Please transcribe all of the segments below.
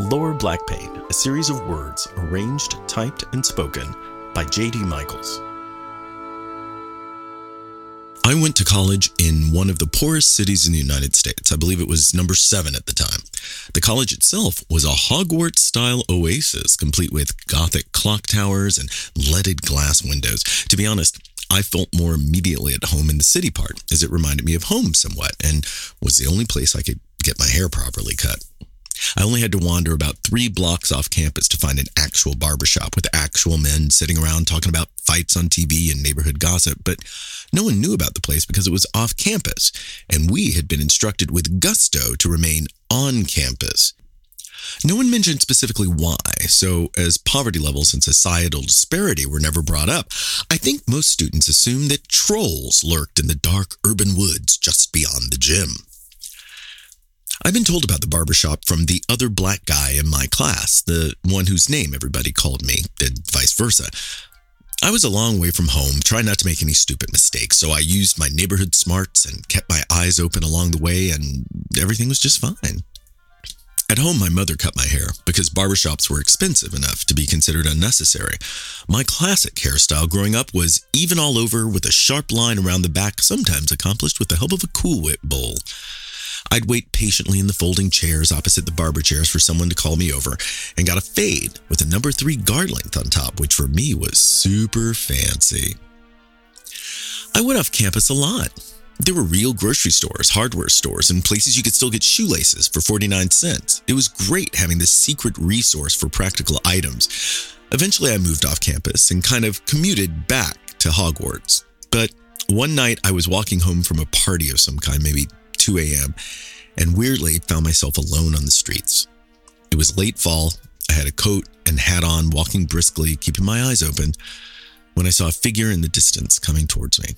Lower Black Pain, a series of words arranged, typed, and spoken by J.D. Michaels. I went to college in one of the poorest cities in the United States. I believe it was number seven at the time. The college itself was a Hogwarts style oasis, complete with Gothic clock towers and leaded glass windows. To be honest, I felt more immediately at home in the city part, as it reminded me of home somewhat, and was the only place I could get my hair properly cut. I only had to wander about three blocks off campus to find an actual barbershop with actual men sitting around talking about fights on TV and neighborhood gossip, but no one knew about the place because it was off campus, and we had been instructed with gusto to remain on campus. No one mentioned specifically why, so as poverty levels and societal disparity were never brought up, I think most students assumed that trolls lurked in the dark urban woods just beyond the gym. I've been told about the barbershop from the other black guy in my class, the one whose name everybody called me, and vice versa. I was a long way from home, trying not to make any stupid mistakes, so I used my neighborhood smarts and kept my eyes open along the way, and everything was just fine. At home, my mother cut my hair because barbershops were expensive enough to be considered unnecessary. My classic hairstyle growing up was even all over with a sharp line around the back, sometimes accomplished with the help of a Cool Whip bowl. I'd wait patiently in the folding chairs opposite the barber chairs for someone to call me over and got a fade with a number three guard length on top, which for me was super fancy. I went off campus a lot. There were real grocery stores, hardware stores, and places you could still get shoelaces for 49 cents. It was great having this secret resource for practical items. Eventually, I moved off campus and kind of commuted back to Hogwarts. But one night, I was walking home from a party of some kind, maybe 2 a.m., and weirdly found myself alone on the streets. It was late fall. I had a coat and hat on, walking briskly, keeping my eyes open, when I saw a figure in the distance coming towards me.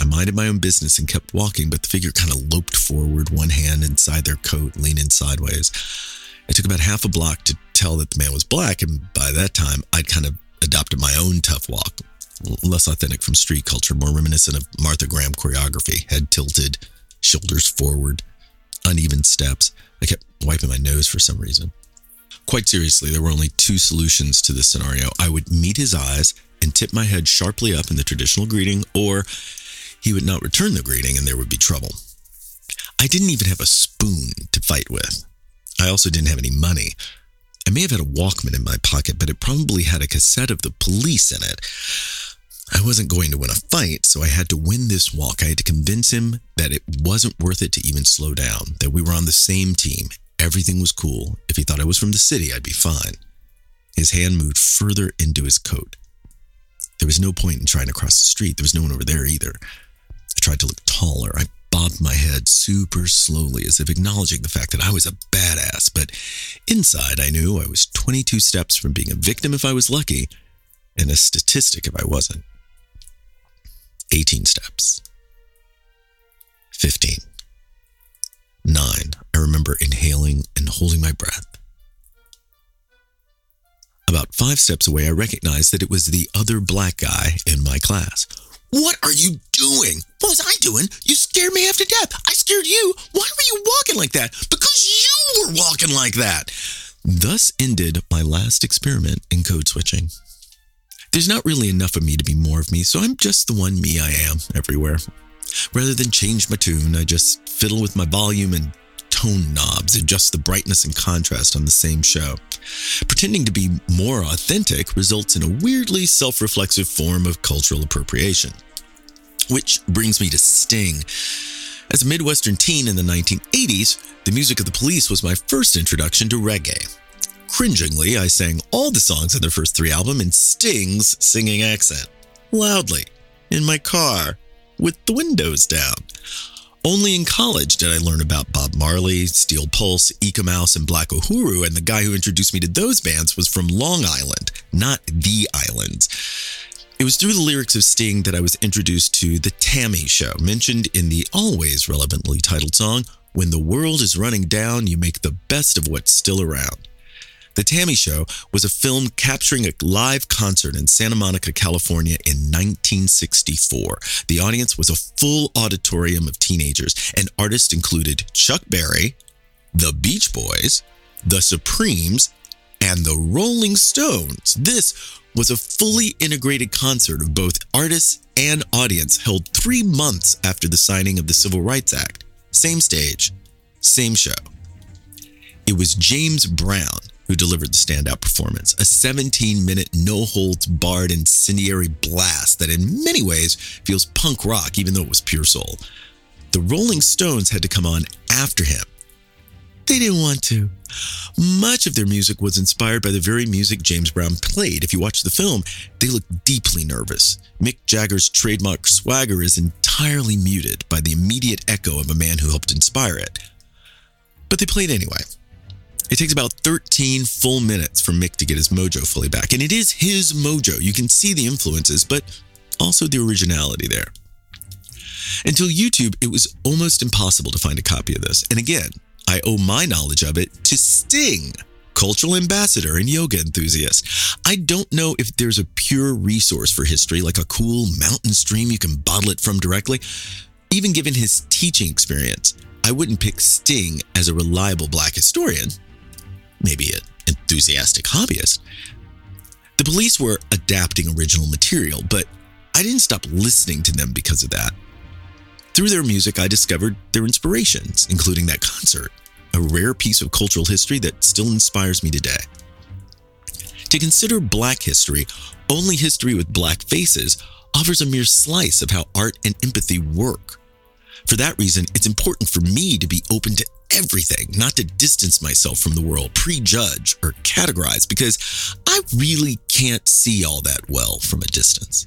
I minded my own business and kept walking, but the figure kind of loped forward, one hand inside their coat, leaning sideways. It took about half a block to tell that the man was black, and by that time, I'd kind of adopted my own tough walk, less authentic from street culture, more reminiscent of Martha Graham choreography, head tilted, shoulders forward, uneven steps. I kept wiping my nose for some reason. Quite seriously, there were only two solutions to this scenario. I would meet his eyes and tip my head sharply up in the traditional greeting, or he would not return the greeting and there would be trouble. I didn't even have a spoon to fight with. I also didn't have any money. I may have had a Walkman in my pocket, but it probably had a cassette of the police in it. I wasn't going to win a fight, so I had to win this walk. I had to convince him that it wasn't worth it to even slow down, that we were on the same team. Everything was cool. If he thought I was from the city, I'd be fine. His hand moved further into his coat. There was no point in trying to cross the street. There was no one over there either. I tried to look taller. I bobbed my head super slowly as if acknowledging the fact that I was a badass, but inside I knew I was 22 steps from being a victim if I was lucky and a statistic if I wasn't. 18 steps. 15. 9. I remember inhaling and holding my breath. About five steps away, I recognized that it was the other black guy in my class. What are you doing? What was I doing? You scared me half to death. I scared you. Why were you walking like that? Because you were walking like that. Thus ended my last experiment in code switching. There's not really enough of me to be more of me, so I'm just the one me I am everywhere. Rather than change my tune, I just fiddle with my volume and tone knobs, adjust the brightness and contrast on the same show. Pretending to be more authentic results in a weirdly self reflexive form of cultural appropriation. Which brings me to Sting. As a Midwestern teen in the 1980s, the music of the police was my first introduction to reggae. Cringingly, I sang all the songs on their first three albums in Sting's singing accent, loudly, in my car, with the windows down. Only in college did I learn about Bob Marley, Steel Pulse, Eek-A-Mouse, and Black Uhuru, and the guy who introduced me to those bands was from Long Island, not the islands. It was through the lyrics of Sting that I was introduced to The Tammy Show, mentioned in the always relevantly titled song, When the World is Running Down, You Make the Best of What's Still Around. The Tammy Show was a film capturing a live concert in Santa Monica, California in 1964. The audience was a full auditorium of teenagers, and artists included Chuck Berry, The Beach Boys, The Supremes, and the Rolling Stones. This was a fully integrated concert of both artists and audience held three months after the signing of the Civil Rights Act. Same stage, same show. It was James Brown who delivered the standout performance, a 17 minute, no holds barred incendiary blast that in many ways feels punk rock, even though it was pure soul. The Rolling Stones had to come on after him. They didn't want to. Much of their music was inspired by the very music James Brown played. If you watch the film, they look deeply nervous. Mick Jagger's trademark swagger is entirely muted by the immediate echo of a man who helped inspire it. But they played anyway. It takes about 13 full minutes for Mick to get his mojo fully back. And it is his mojo. You can see the influences, but also the originality there. Until YouTube, it was almost impossible to find a copy of this. And again, I owe my knowledge of it to Sting, cultural ambassador and yoga enthusiast. I don't know if there's a pure resource for history, like a cool mountain stream you can bottle it from directly. Even given his teaching experience, I wouldn't pick Sting as a reliable black historian maybe an enthusiastic hobbyist. The police were adapting original material, but I didn't stop listening to them because of that. Through their music, I discovered their inspirations, including that concert, a rare piece of cultural history that still inspires me today. To consider black history, only history with black faces, offers a mere slice of how art and empathy work. For that reason, it's important for me to be open to everything, not to distance myself from the world, prejudge, or categorize, because I really can't see all that well from a distance.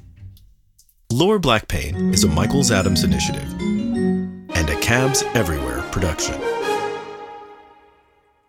Lower Black Pain is a Michaels Adams initiative and a Cabs Everywhere production.